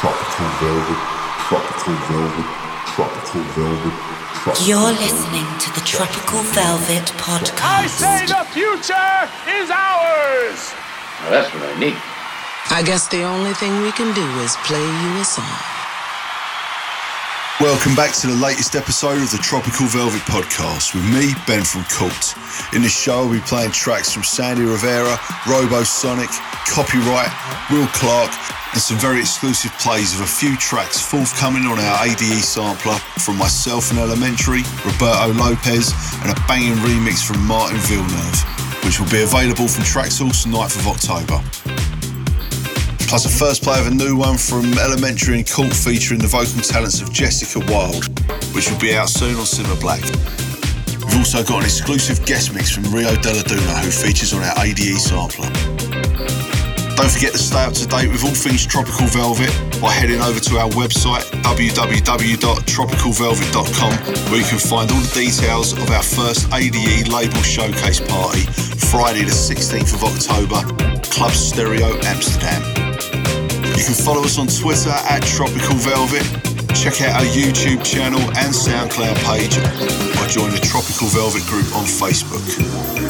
Tropical velvet, tropical velvet, tropical velvet. Tropical You're listening to the Tropical Velvet I Podcast. say the future is ours! Now that's what I need. I guess the only thing we can do is play you a song. Welcome back to the latest episode of the Tropical Velvet Podcast with me, Ben from Cult. In this show, I'll be playing tracks from Sandy Rivera, Robosonic, Copyright, Will Clark, and some very exclusive plays of a few tracks forthcoming on our ADE sampler from myself and Elementary, Roberto Lopez, and a banging remix from Martin Villeneuve, which will be available from Traxsource 9th of October plus a first play of a new one from Elementary and Cult featuring the vocal talents of Jessica Wilde, which will be out soon on Simma Black. We've also got an exclusive guest mix from Rio Dela Duna who features on our ADE sampler. Don't forget to stay up to date with all things Tropical Velvet by heading over to our website www.tropicalvelvet.com where you can find all the details of our first ADE label showcase party Friday the 16th of October, Club Stereo Amsterdam. You can follow us on Twitter at Tropical Velvet. Check out our YouTube channel and SoundCloud page or join the Tropical Velvet group on Facebook.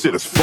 Shit is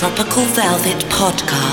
Tropical Velvet Podcast.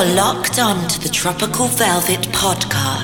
You're locked on to the Tropical Velvet Podcast.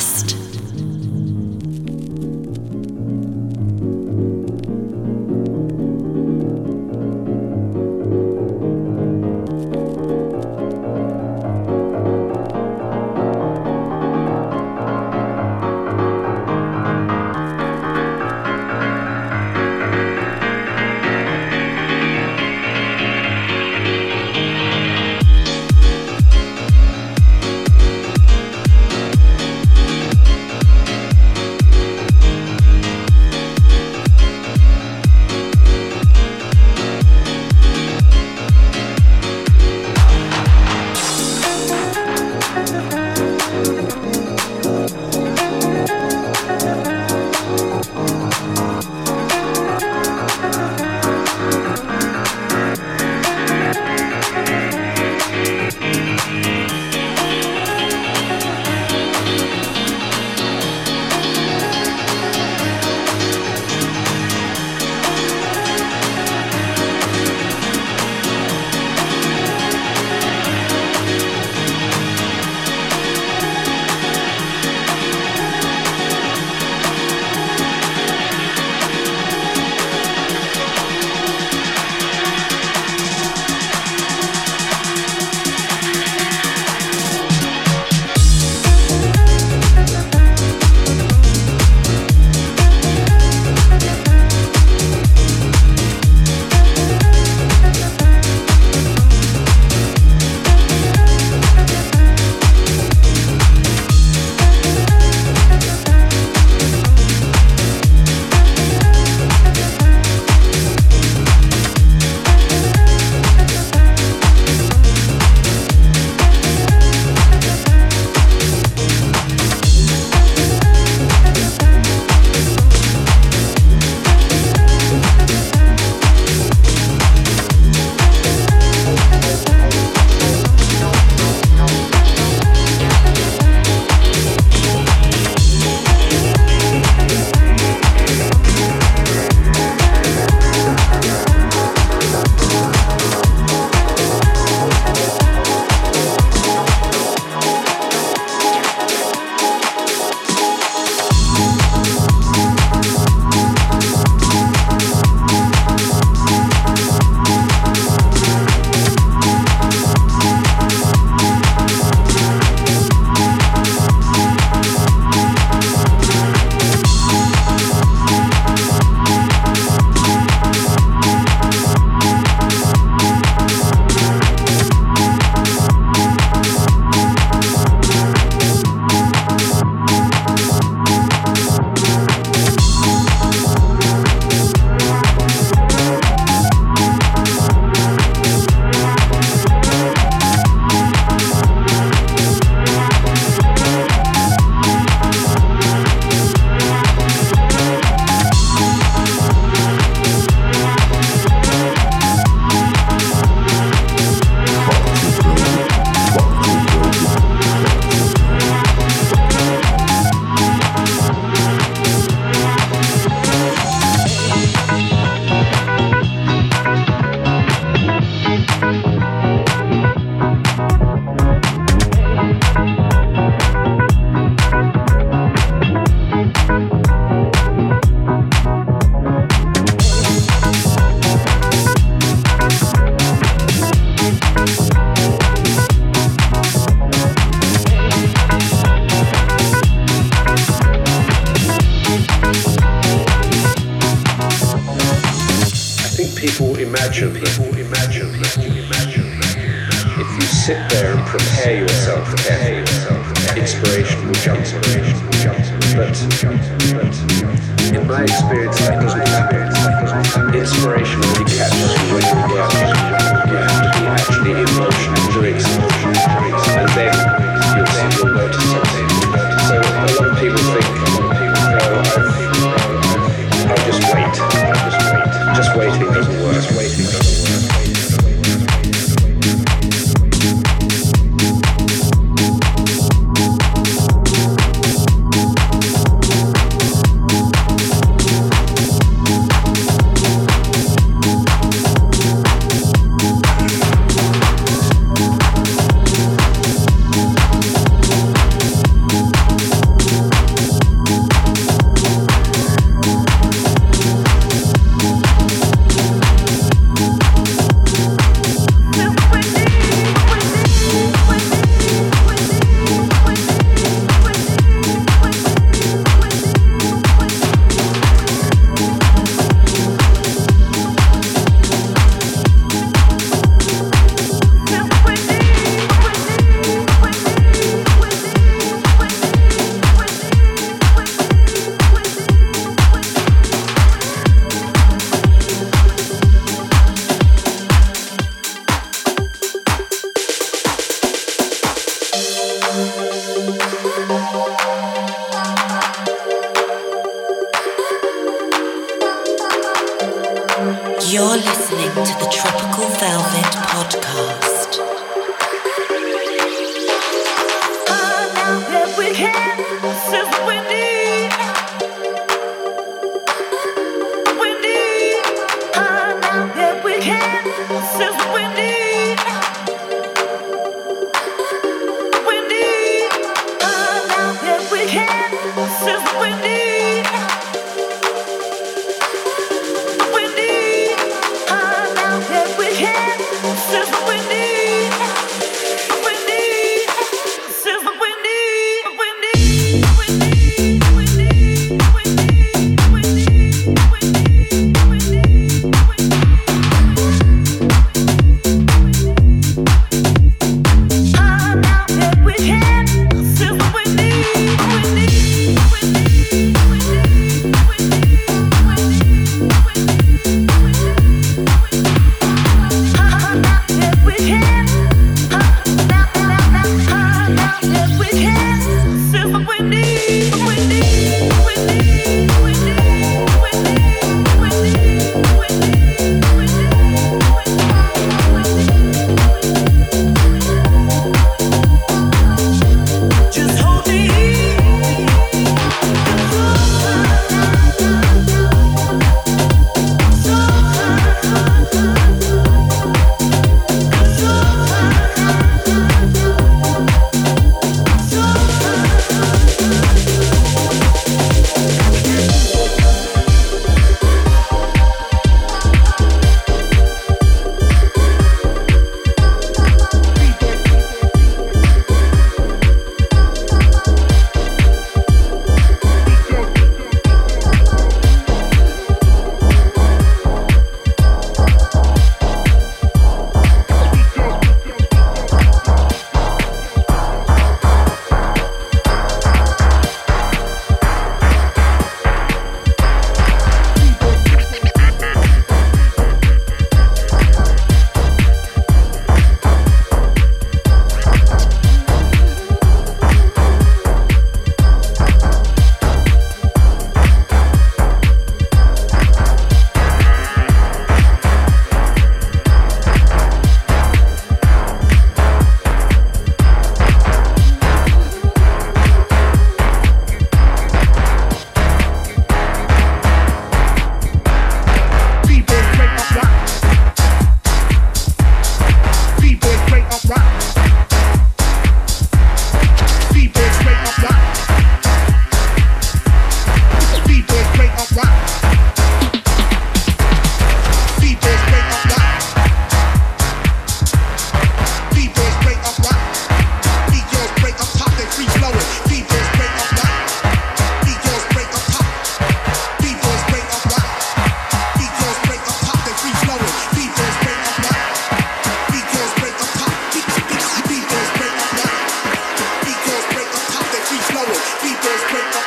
Free girls break up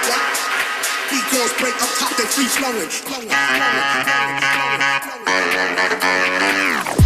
break up top, they free flowing. flowing, flowing, flowing, flowing, flowing.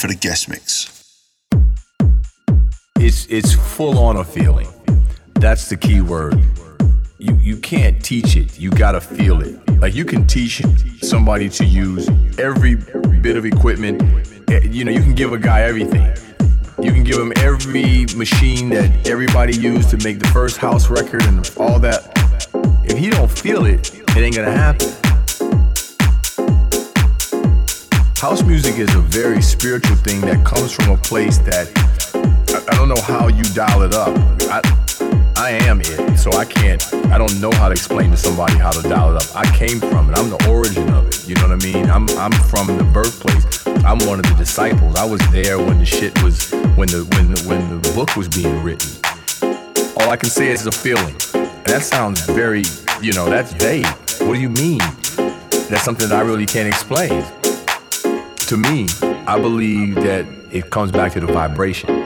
For the guest mix. It's it's full on a feeling. That's the key word. You you can't teach it. You gotta feel it. Like you can teach somebody to use every bit of equipment. Eh, You know, you can give a guy everything. You can give him every machine that everybody used to make the first house record and all that. If he don't feel it, it ain't gonna happen. House music is a very spiritual thing that comes from a place that I, I don't know how you dial it up. I, I am it, so I can't. I don't know how to explain to somebody how to dial it up. I came from it. I'm the origin of it. You know what I mean? I'm I'm from the birthplace. I'm one of the disciples. I was there when the shit was when the when the, when the book was being written. All I can say is a feeling. And that sounds very, you know, that's vague. What do you mean? That's something that I really can't explain. To me, I believe that it comes back to the vibration.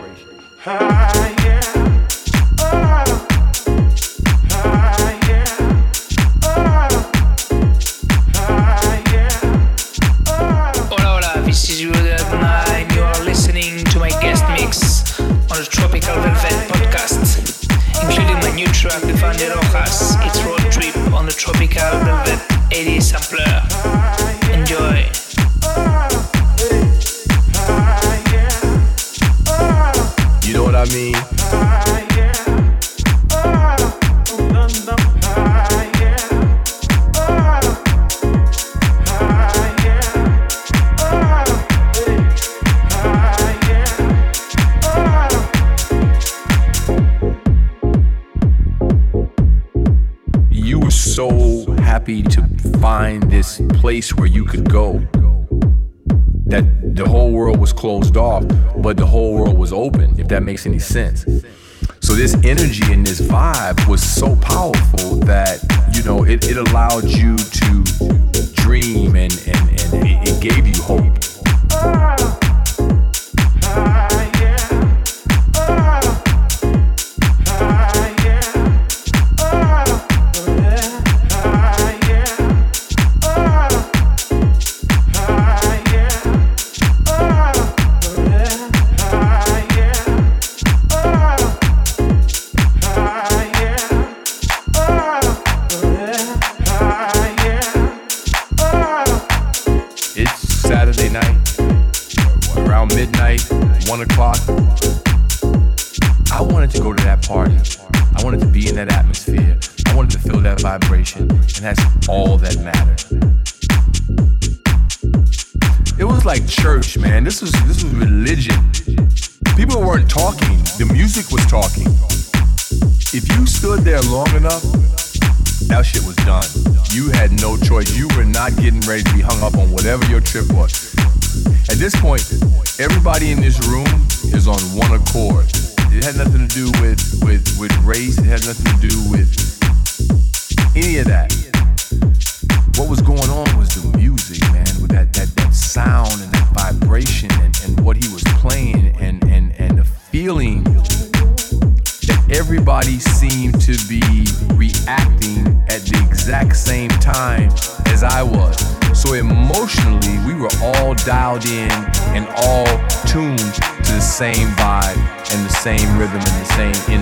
You were so happy to find this place where you could go that the whole world was closed off, but the whole world was open, if that makes any sense. So this energy and this vibe was so powerful that, you know, it, it allowed you to dream and, and, and it, it gave you hope. Same rhythm and the same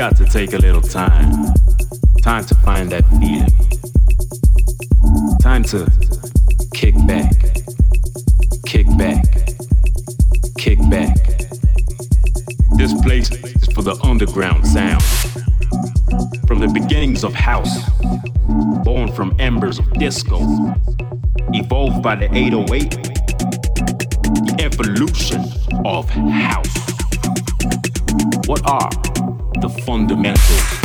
got to take a little time. Time to find that feeling. Time to kick back. Kick back. Kick back. This place is for the underground sound. From the beginnings of house, born from embers of disco, evolved by the 808, the evolution of house. What are the fundamentals?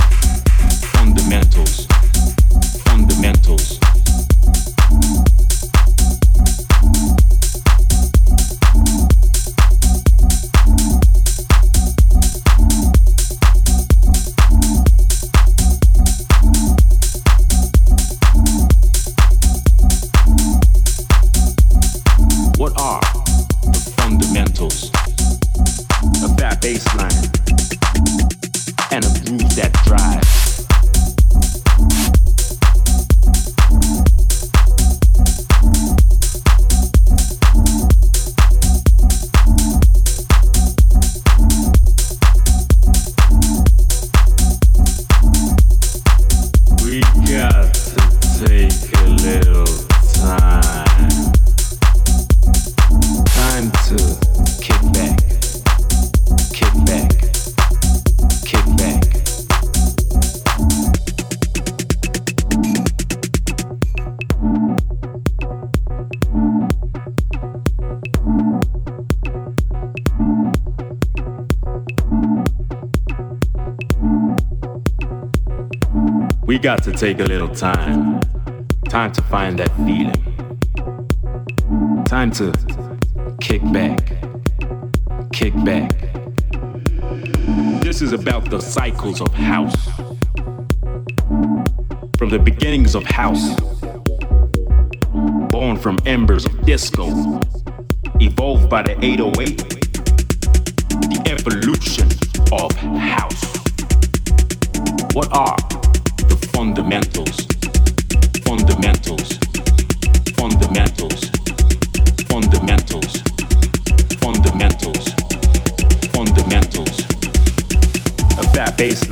Got to take a little time. Time to find that feeling. Time to kick back. Kick back. This is about the cycles of house. From the beginnings of house, born from embers of disco, evolved by the 808, the evolution of house. What are fundamentals? Fundamentals. Fundamentals. Fundamentals. Fundamentals. Fundamentals. Of that bass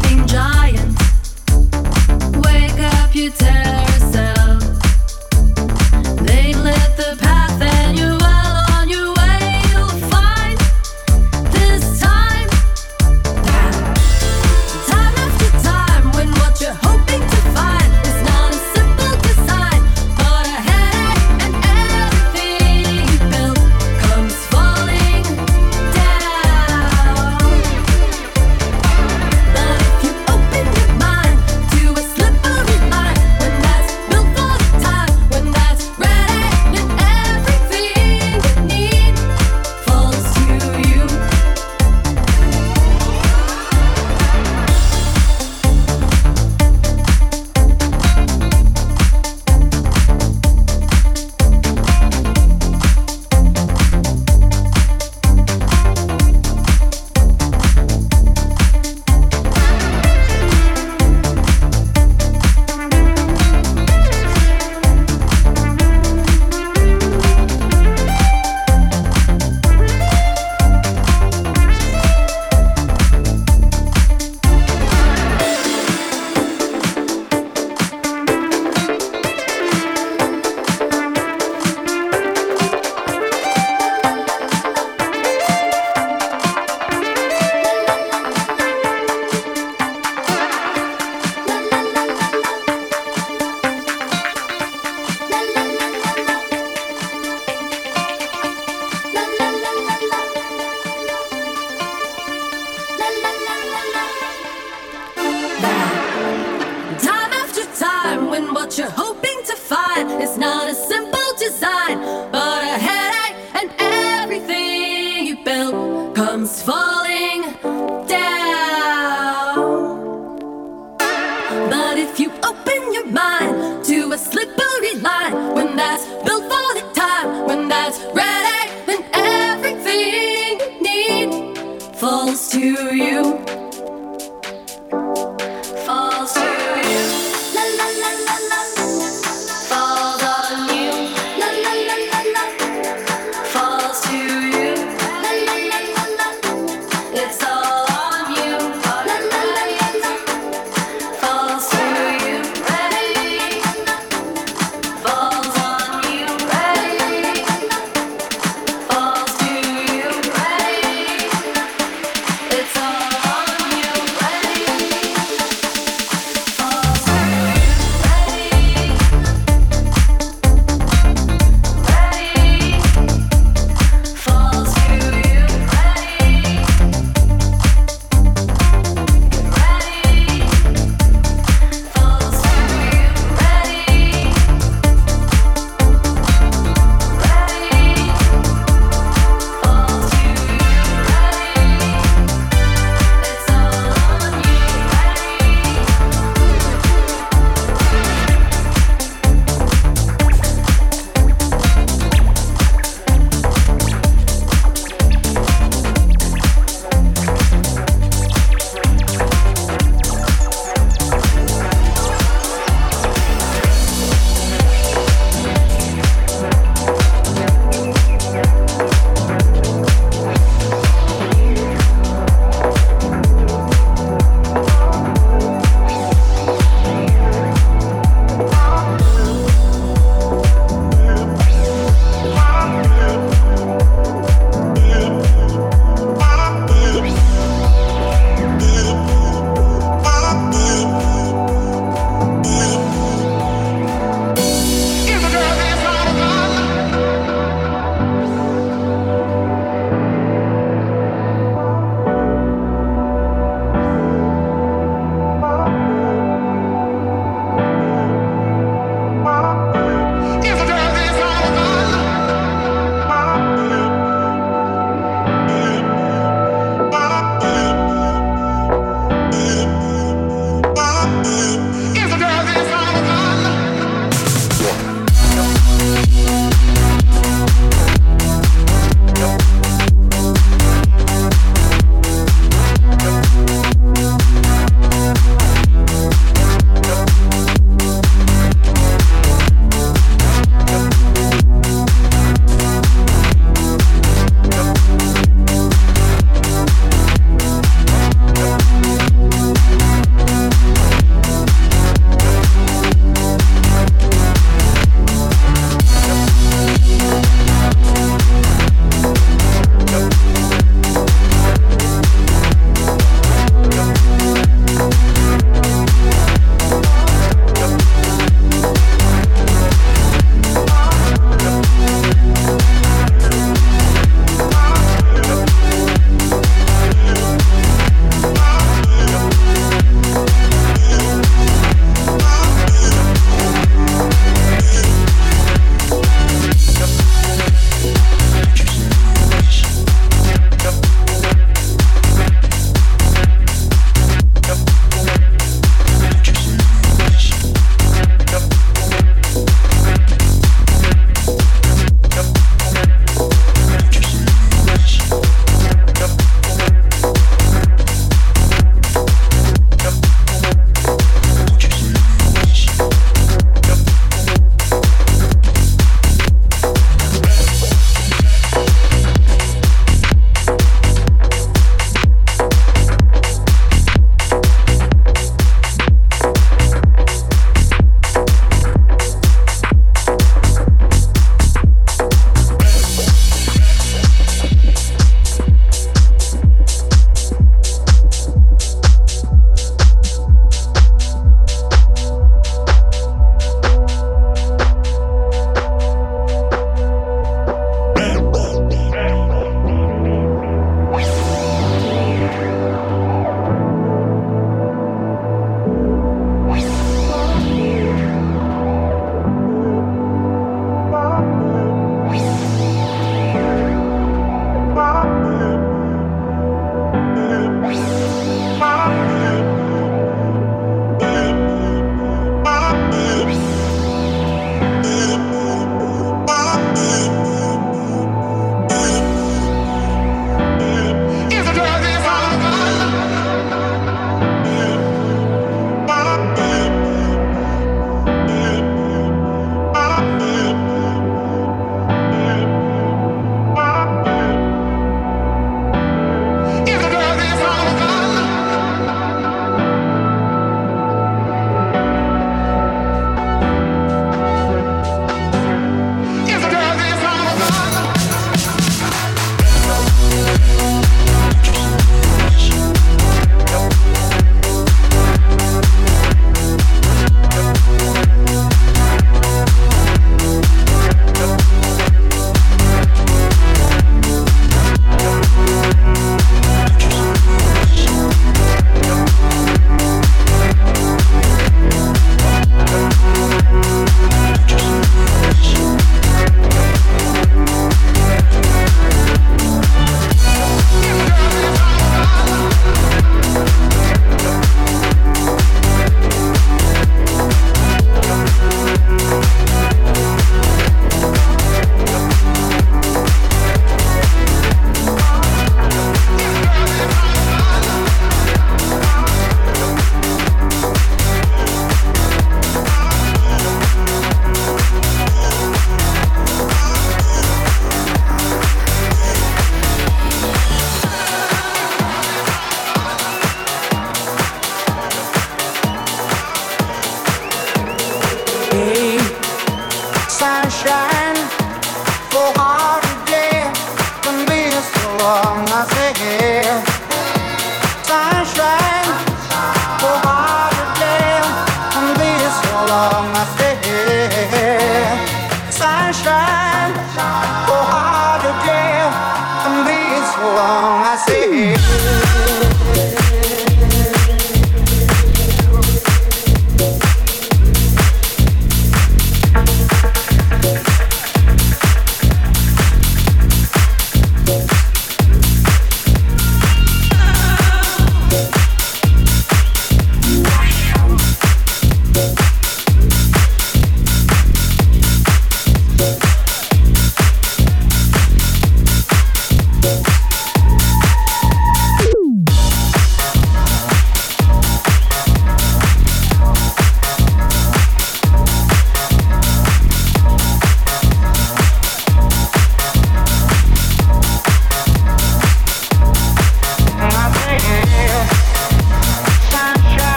sleeping giant. Wake up, you terror